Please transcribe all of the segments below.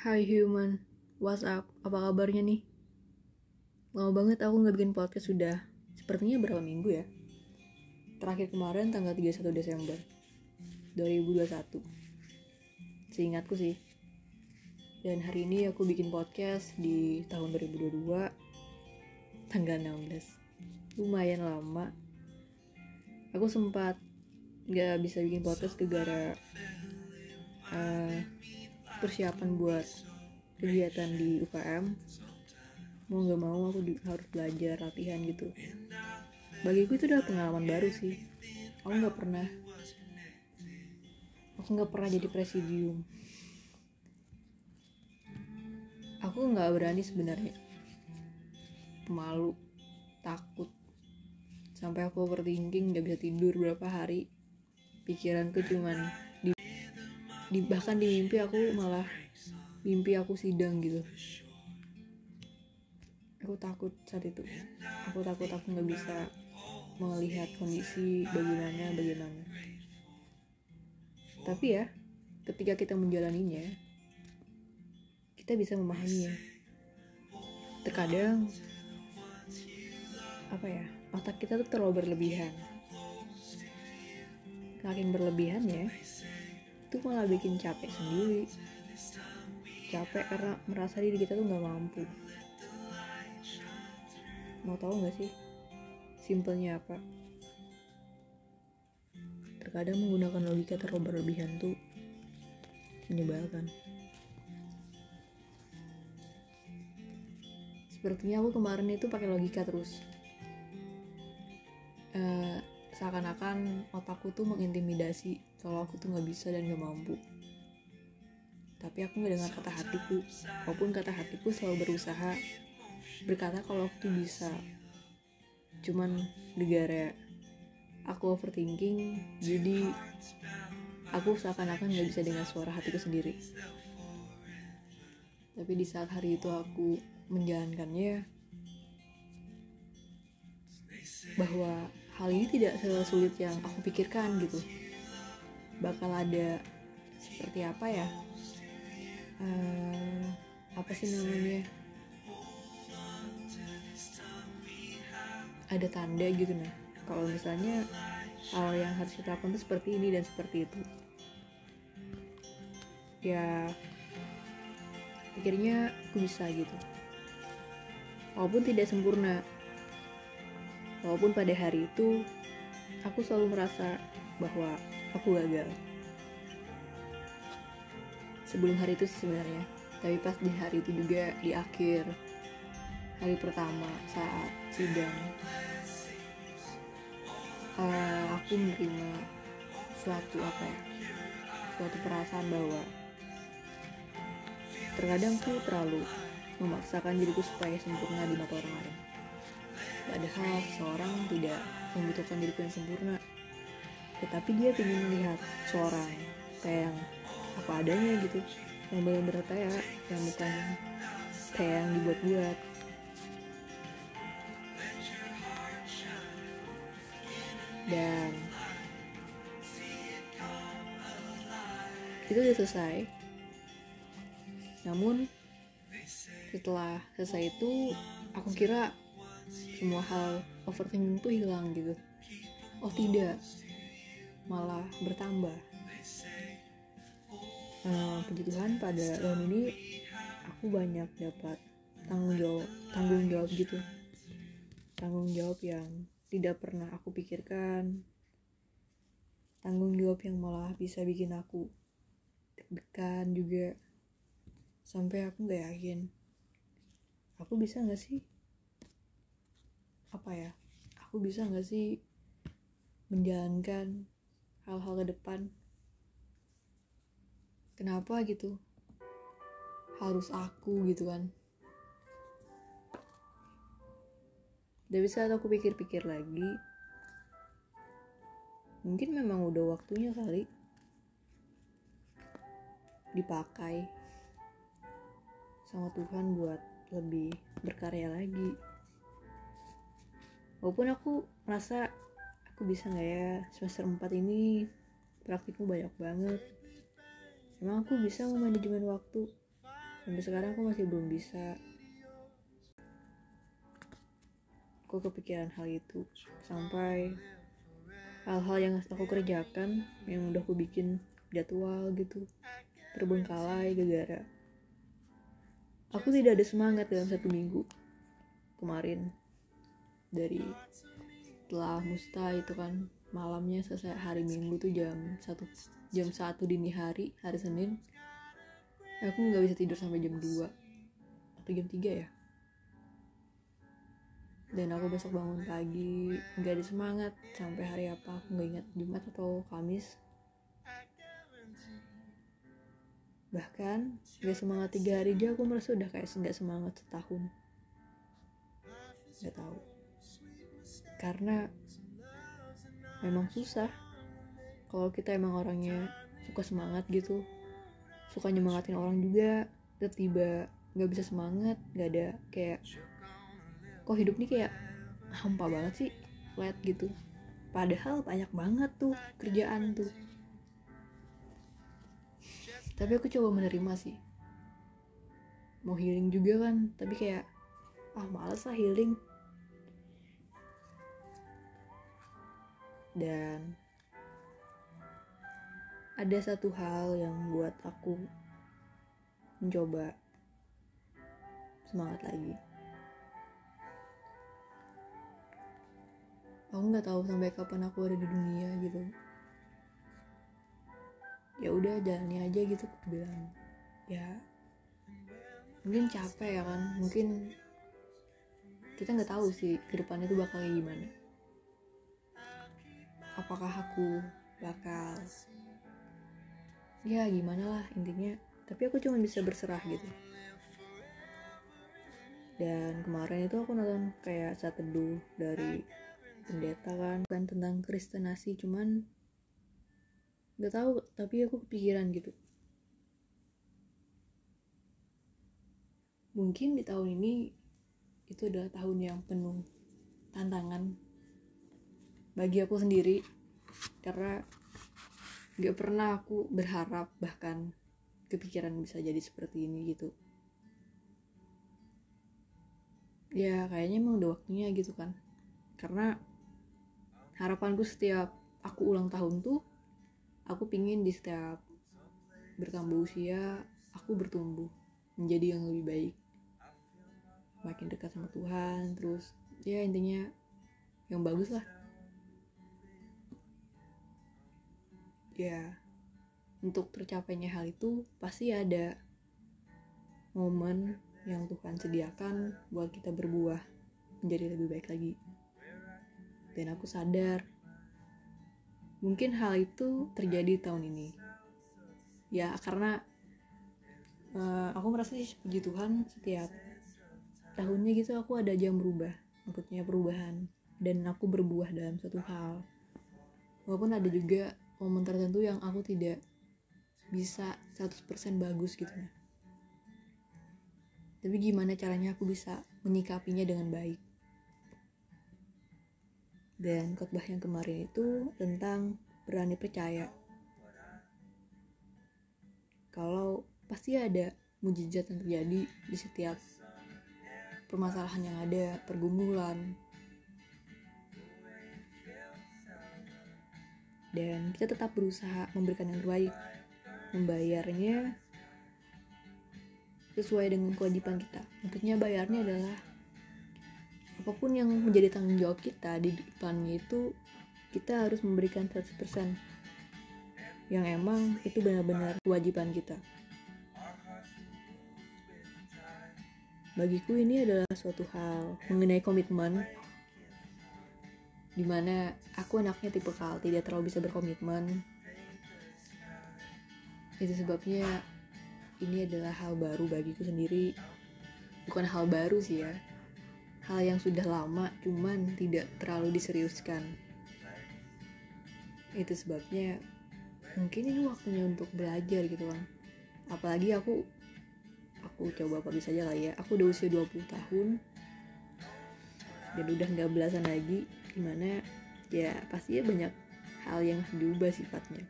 Hai human, what's up? Apa kabarnya nih? Lama banget aku nggak bikin podcast sudah Sepertinya berapa minggu ya? Terakhir kemarin tanggal 31 Desember 2021 Seingatku sih Dan hari ini aku bikin podcast di tahun 2022 Tanggal 16 Lumayan lama Aku sempat nggak bisa bikin podcast gara-gara uh, persiapan buat kegiatan di UKM mau nggak mau aku di, harus belajar latihan gitu. Bagiku itu udah pengalaman baru sih. Aku nggak pernah aku nggak pernah jadi presidium. Aku nggak berani sebenarnya. Malu takut. Sampai aku overthinking nggak bisa tidur berapa hari. Pikiranku cuman di, bahkan di mimpi aku malah mimpi aku sidang gitu. Aku takut saat itu. Aku takut aku nggak bisa melihat kondisi bagaimana bagaimana. Tapi ya ketika kita menjalaninya kita bisa memahaminya. Terkadang apa ya otak kita tuh terlalu berlebihan. Makin berlebihan ya itu malah bikin capek sendiri. Capek karena merasa diri kita tuh nggak mampu. Mau tahu nggak sih simpelnya apa? Terkadang menggunakan logika terlalu berlebihan tuh menyebalkan. Sepertinya aku kemarin itu pakai logika terus. Uh, seakan-akan otakku tuh mengintimidasi kalau aku tuh nggak bisa dan nggak mampu. Tapi aku nggak dengar kata hatiku walaupun kata hatiku selalu berusaha berkata kalau aku tuh bisa. Cuman negara aku overthinking jadi aku seakan-akan nggak bisa dengar suara hatiku sendiri. Tapi di saat hari itu aku menjalankannya bahwa hal ini tidak sesulit yang aku pikirkan gitu. Bakal ada seperti apa ya? Uh, apa sih namanya? Ada tanda gitu nah. Kalau misalnya hal yang harus kita lakukan itu seperti ini dan seperti itu. Ya akhirnya aku bisa gitu. Walaupun tidak sempurna walaupun pada hari itu aku selalu merasa bahwa aku gagal. Sebelum hari itu sebenarnya tapi pas di hari itu juga di akhir hari pertama saat sidang uh, aku menerima suatu apa ya suatu perasaan bahwa terkadang tuh terlalu memaksakan diriku supaya sempurna di mata orang lain padahal seorang tidak membutuhkan diriku yang sempurna. Tetapi dia ingin melihat seorang kayak apa adanya gitu. Yang benar-benar yang bukan kayak yang dibuat-buat. Dan itu udah selesai. Namun setelah selesai itu aku kira semua hal overthinking tuh hilang gitu. Oh tidak. Malah bertambah. Uh, puji Tuhan pada tahun ini aku banyak dapat tanggung jawab tanggung jawab gitu. Tanggung jawab yang tidak pernah aku pikirkan. Tanggung jawab yang malah bisa bikin aku deg-degan juga. Sampai aku gak yakin. Aku bisa gak sih apa ya aku bisa gak sih menjalankan hal-hal ke depan? Kenapa gitu? Harus aku gitu kan. Dari saat aku pikir-pikir lagi, mungkin memang udah waktunya kali. Dipakai sama Tuhan buat lebih berkarya lagi. Walaupun aku merasa aku bisa nggak ya semester 4 ini praktikmu banyak banget. Emang aku bisa memanajemen waktu? sampai sekarang aku masih belum bisa aku kepikiran hal itu sampai hal-hal yang aku kerjakan yang udah aku bikin jadwal gitu terbengkalai gara-gara aku tidak ada semangat dalam satu minggu kemarin dari setelah musta itu kan malamnya selesai hari minggu tuh jam satu jam satu dini hari hari senin. Aku nggak bisa tidur sampai jam 2 atau jam 3 ya. Dan aku besok bangun pagi nggak ada semangat sampai hari apa aku nggak ingat Jumat atau Kamis. Bahkan gak semangat tiga hari aja aku merasa udah kayak nggak semangat setahun. Nggak tahu karena memang susah. Kalau kita emang orangnya suka semangat gitu suka nyemangatin orang juga tiba-tiba nggak bisa semangat nggak ada kayak kok hidup nih kayak hampa banget sih flat gitu. Padahal banyak banget tuh kerjaan tuh. Tapi aku coba menerima sih. Mau healing juga kan tapi kayak ah males lah healing dan ada satu hal yang buat aku mencoba semangat lagi. Aku nggak tahu sampai kapan aku ada di dunia gitu. Ya udah jalani aja gitu aku bilang. Ya mungkin capek ya kan? Mungkin kita nggak tahu sih ke depannya tuh bakal gimana apakah aku bakal ya gimana lah intinya. Tapi aku cuma bisa berserah gitu. Dan kemarin itu aku nonton kayak saat teduh dari pendeta kan. Kan tentang kristenasi cuman nggak tahu tapi aku kepikiran gitu. Mungkin di tahun ini itu adalah tahun yang penuh tantangan bagi aku sendiri karena gak pernah aku berharap bahkan kepikiran bisa jadi seperti ini gitu. Ya kayaknya emang udah waktunya gitu kan. Karena harapanku setiap aku ulang tahun tuh aku pingin di setiap bertambah usia aku bertumbuh menjadi yang lebih baik. Makin dekat sama Tuhan terus ya intinya yang bagus lah ya untuk tercapainya hal itu pasti ada momen yang Tuhan sediakan buat kita berbuah menjadi lebih baik lagi. Dan aku sadar mungkin hal itu terjadi tahun ini. Ya karena uh, aku merasa sih puji Tuhan setiap tahunnya gitu aku ada jam berubah maksudnya perubahan. Dan aku berbuah dalam satu hal. Walaupun ada juga momen tertentu yang aku tidak bisa 100% bagus gitu nah. tapi gimana caranya aku bisa menyikapinya dengan baik dan khotbah yang kemarin itu tentang berani percaya kalau pasti ada mujizat yang terjadi di setiap permasalahan yang ada pergumulan dan kita tetap berusaha memberikan yang terbaik. Membayarnya sesuai dengan kewajiban kita. Maksudnya bayarnya adalah apa pun yang menjadi tanggung jawab kita di depannya itu kita harus memberikan 100% yang emang itu benar-benar kewajiban kita. Bagiku ini adalah suatu hal mengenai komitmen di mana aku anaknya tipe kal tidak terlalu bisa berkomitmen. Itu sebabnya ini adalah hal baru bagiku sendiri. Bukan hal baru sih ya. Hal yang sudah lama cuman tidak terlalu diseriuskan. Itu sebabnya mungkin ini waktunya untuk belajar gitu kan apalagi aku aku coba apa bisa aja lah ya. Aku udah usia 20 tahun. Dan udah nggak belasan lagi gimana? Ya pasti ya banyak hal yang harus diubah sifatnya.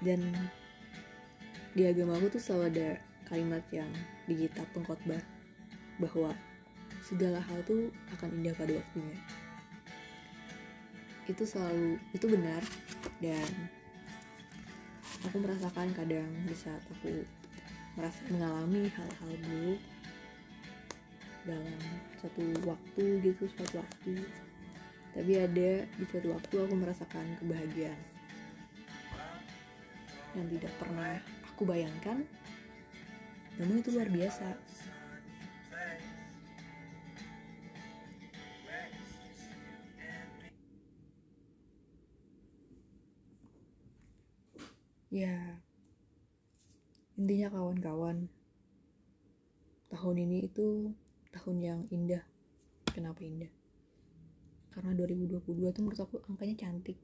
Dan di agama aku tuh selalu ada kalimat yang di kitab pengkhotbah bahwa segala hal tuh akan indah pada waktunya. Itu selalu itu benar dan aku merasakan kadang di saat aku merasa mengalami hal-hal buruk dalam satu waktu gitu suatu waktu. Tapi ada di suatu waktu aku merasakan kebahagiaan. Yang tidak pernah aku bayangkan. Namun itu luar biasa. Ya intinya kawan-kawan tahun ini itu tahun yang indah. Kenapa indah? Karena 2022 tuh menurut aku angkanya cantik.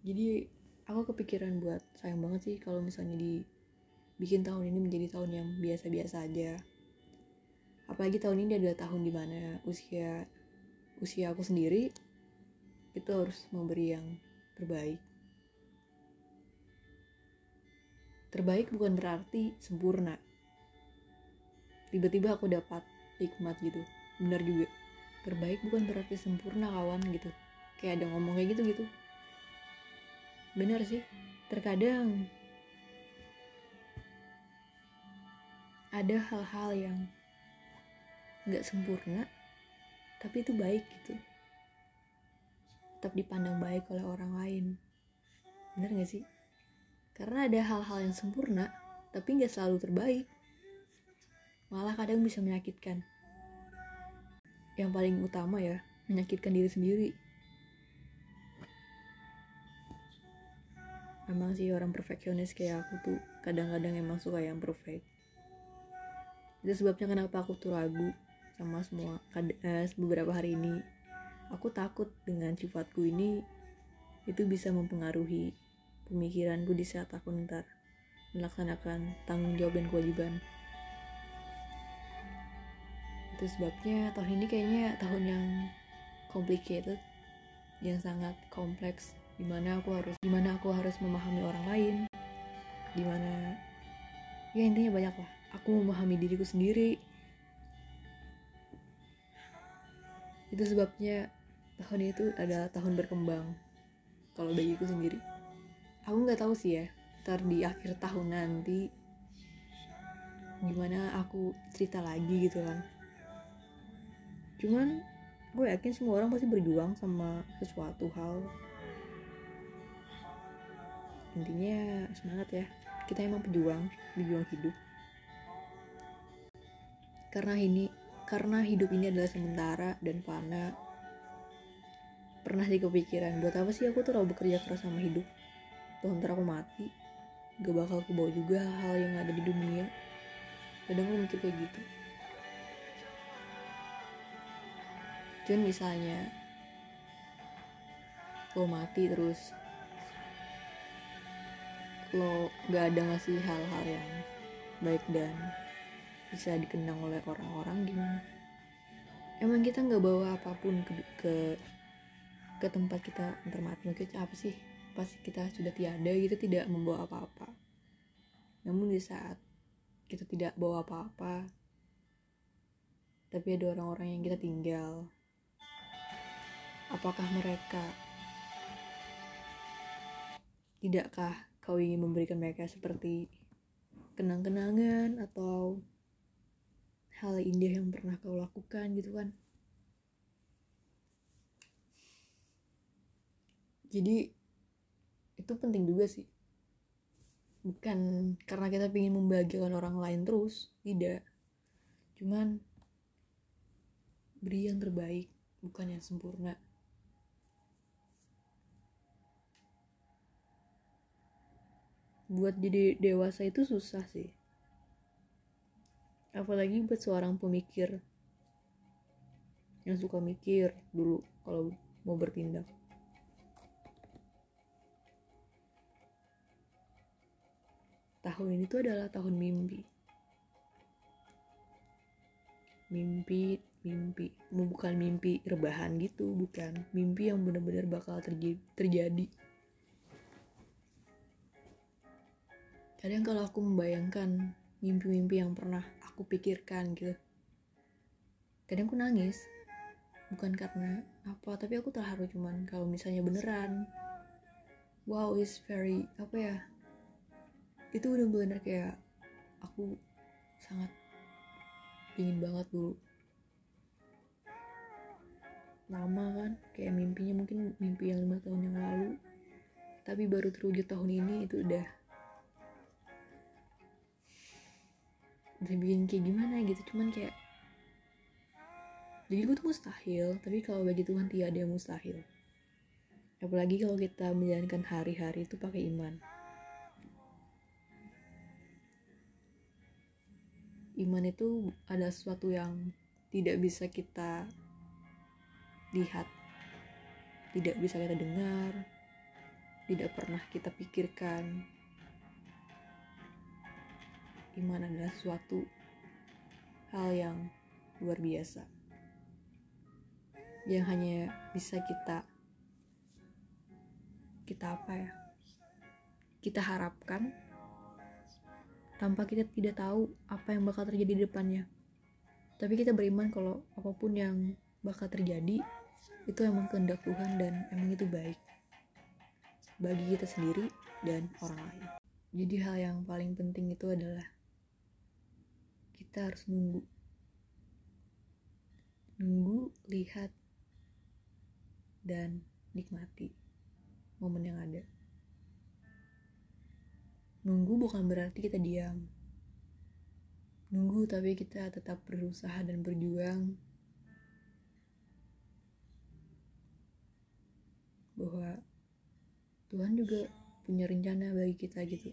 Jadi aku kepikiran buat sayang banget sih kalau misalnya dibikin tahun ini menjadi tahun yang biasa-biasa aja. Apalagi tahun ini adalah tahun di mana usia usia aku sendiri itu harus memberi yang terbaik. Terbaik bukan berarti sempurna tiba-tiba aku dapat hikmat gitu. Benar juga. Terbaik bukan berarti sempurna kawan gitu. Kayak ada ngomong kayak gitu gitu. Benar sih. Terkadang ada hal-hal yang nggak sempurna tapi itu baik gitu. Tetap dipandang baik oleh orang lain. Bener gak sih? Karena ada hal-hal yang sempurna, tapi nggak selalu terbaik. Malah kadang bisa menyakitkan. Yang paling utama ya, menyakitkan diri sendiri. Emang sih orang perfeksionis kayak aku tuh kadang-kadang emang suka yang perfect. Itu sebabnya kenapa aku tuh ragu sama semua eh, beberapa hari ini. Aku takut dengan sifatku ini itu bisa mempengaruhi pemikiranku di saat aku ntar melaksanakan tanggung jawab dan kewajiban. Itu sebabnya tahun ini kayaknya tahun yang complicated, yang sangat kompleks, di mana aku harus di mana aku harus memahami orang lain, di mana ya intinya banyak lah. Aku memahami diriku sendiri. Itu sebabnya tahun itu adalah tahun berkembang. Kalau bagiku sendiri. Aku nggak tahu sih ya ntar di akhir tahun nanti gimana aku cerita lagi gitu kan cuman gue yakin semua orang pasti berjuang sama sesuatu hal. Intinya semangat ya. Kita emang pejuang pejuang hidup. Karena ini karena hidup ini adalah sementara dan fana. Pernah di kepikiran buat apa sih aku tuh bekerja keras sama hidup? Toh ntar aku mati gak bakal aku bawa juga hal yang ada di dunia. Kadang gue mikir kayak gitu cuman misalnya lo mati terus lo gak ada ngasih hal-hal yang baik dan bisa dikenang oleh orang-orang gimana? Emang kita nggak bawa apa pun ke, ke ke tempat kita ntar mati? Mungkin apa sih? Pas kita sudah tiada kita tidak membawa apa-apa. Namun di saat kita tidak bawa apa-apa tapi ada orang-orang yang kita tinggal apakah mereka tidakkah kau ingin memberikan mereka seperti kenang-kenangan atau hal indah yang pernah kau lakukan gitu kan? Jadi itu penting juga sih. Bukan karena kita ingin membahagiakan orang lain terus tidak. Cuman beri yang terbaik bukan yang sempurna buat jadi dewasa itu susah sih. Apalagi buat seorang pemikir. Yang suka mikir dulu kalau mau bertindak. Tahun ini tuh adalah tahun mimpi. Mimpi mimpi. Bukan mimpi rebahan gitu bukan. Mimpi yang benar-benar bakal terjadi, terjadi kadang kalau aku membayangkan mimpi-mimpi yang pernah aku pikirkan gitu kadang aku nangis. Bukan karena apa tapi aku terharu cuman kalau misalnya beneran. Wow is very apa ya itu bener-bener kayak aku sangat ingin banget dulu. Lama kan kayak mimpinya mungkin mimpi yang lima tahun yang lalu tapi baru terwujud tahun ini itu udah udah bikin kayak gimana gitu. Cuman kayak jadi gue tuh mustahil tapi kalau bagi Tuhan tiada yang mustahil. Apalagi kalau kita menjalankan hari-hari itu pakai iman. Iman itu ada sesuatu yang tidak bisa kita lihat tidak bisa kita dengar tidak pernah kita pikirkan iman adalah suatu hal yang luar biasa. Yang hanya bisa kita kita apa ya? Kita harapkan tanpa kita tidak tahu apa yang bakal terjadi di depannya. Tapi kita beriman kalau apa pun yang bakal terjadi itu emang kehendak Tuhan dan emang itu baik bagi kita sendiri dan orang lain. Jadi hal yang paling penting itu adalah kita harus nunggu. Nunggu, lihat, dan nikmati momen yang ada. Nunggu bukan berarti kita diam. Nunggu tapi kita tetap berusaha dan berjuang bahwa Tuhan juga punya rencana bagi kita gitu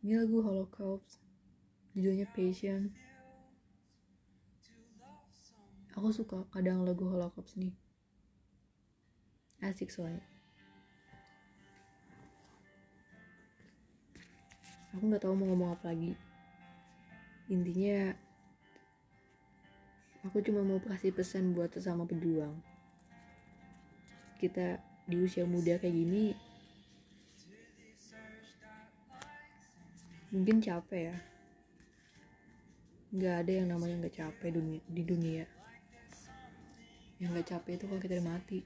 Ini lagu Holocaust, judulnya Passion. Aku suka kadang lagu Holocaust nih. Asik soalnya. Aku nggak tahu mau ngomong apa lagi. Intinya, aku cuma mau kasih pesan buat sesama pejuang. Kita di usia muda kayak gini, mungkin capek ya. Nggak ada yang namanya nggak capek dunia, di dunia. Yang nggak capek itu kalau kita udah mati.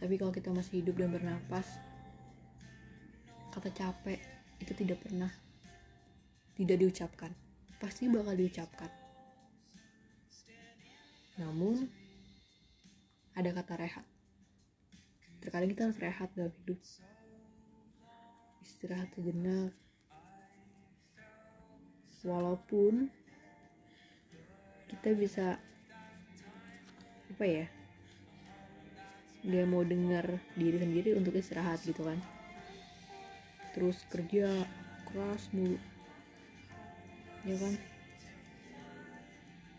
Tapi kalau kita masih hidup dan bernapas kata capek itu tidak pernah tidak diucapkan. Pasti bakal diucapkan. Namun ada kata rehat. Terkadang kita harus rehat dalam hidup istirahat sejenak walaupun kita bisa apa ya dia mau dengar diri sendiri untuk istirahat gitu kan. Terus kerja keras mulu. Ya kan?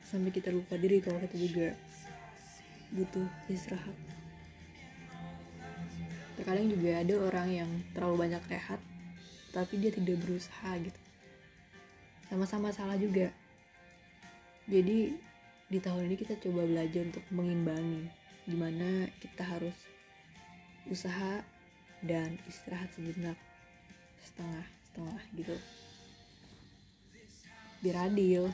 Sampai kita lupa diri kalau kita juga butuh istirahat terkadang juga ada orang yang terlalu banyak rehat tapi dia tidak berusaha gitu. Sama-sama salah juga. Jadi di tahun ini kita coba belajar untuk mengimbangi gimana kita harus usaha dan istirahat sejenak setengah setengah gitu. Biar adil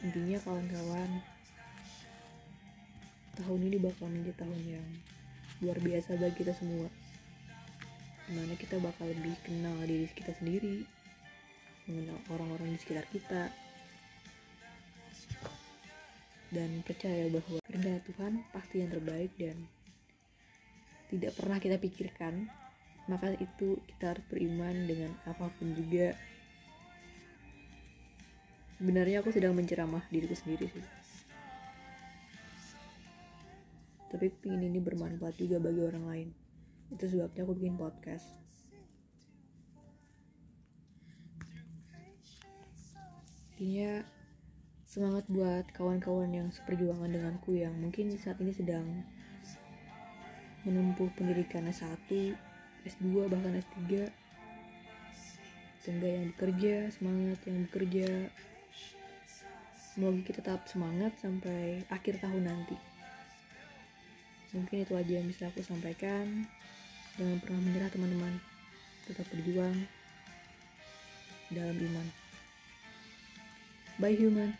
intinya kawan-kawan tahun ini bakal menjadi tahun yang luar biasa bagi kita semua. Di mana kita bakal lebih kenal diri kita sendiri mengenal orang-orang di sekitar kita dan percaya bahwa kehendak Tuhan pasti yang terbaik dan tidak pernah kita pikirkan. Maka itu kita harus beriman dengan apa pun juga sebenarnya aku sedang menceramah diriku sendiri sih tapi pingin ini bermanfaat juga bagi orang lain itu sebabnya aku bikin podcast intinya Semangat buat kawan-kawan yang seperjuangan denganku yang mungkin saat ini sedang menempuh pendidikan S1, S2, bahkan S3. Tengah yang bekerja, semangat yang bekerja. Semoga kita tetap semangat sampai akhir tahun nanti. Mungkin itu aja yang bisa aku sampaikan. Jangan pernah menyerah teman-teman. Tetap berjuang dalam iman. Bye human.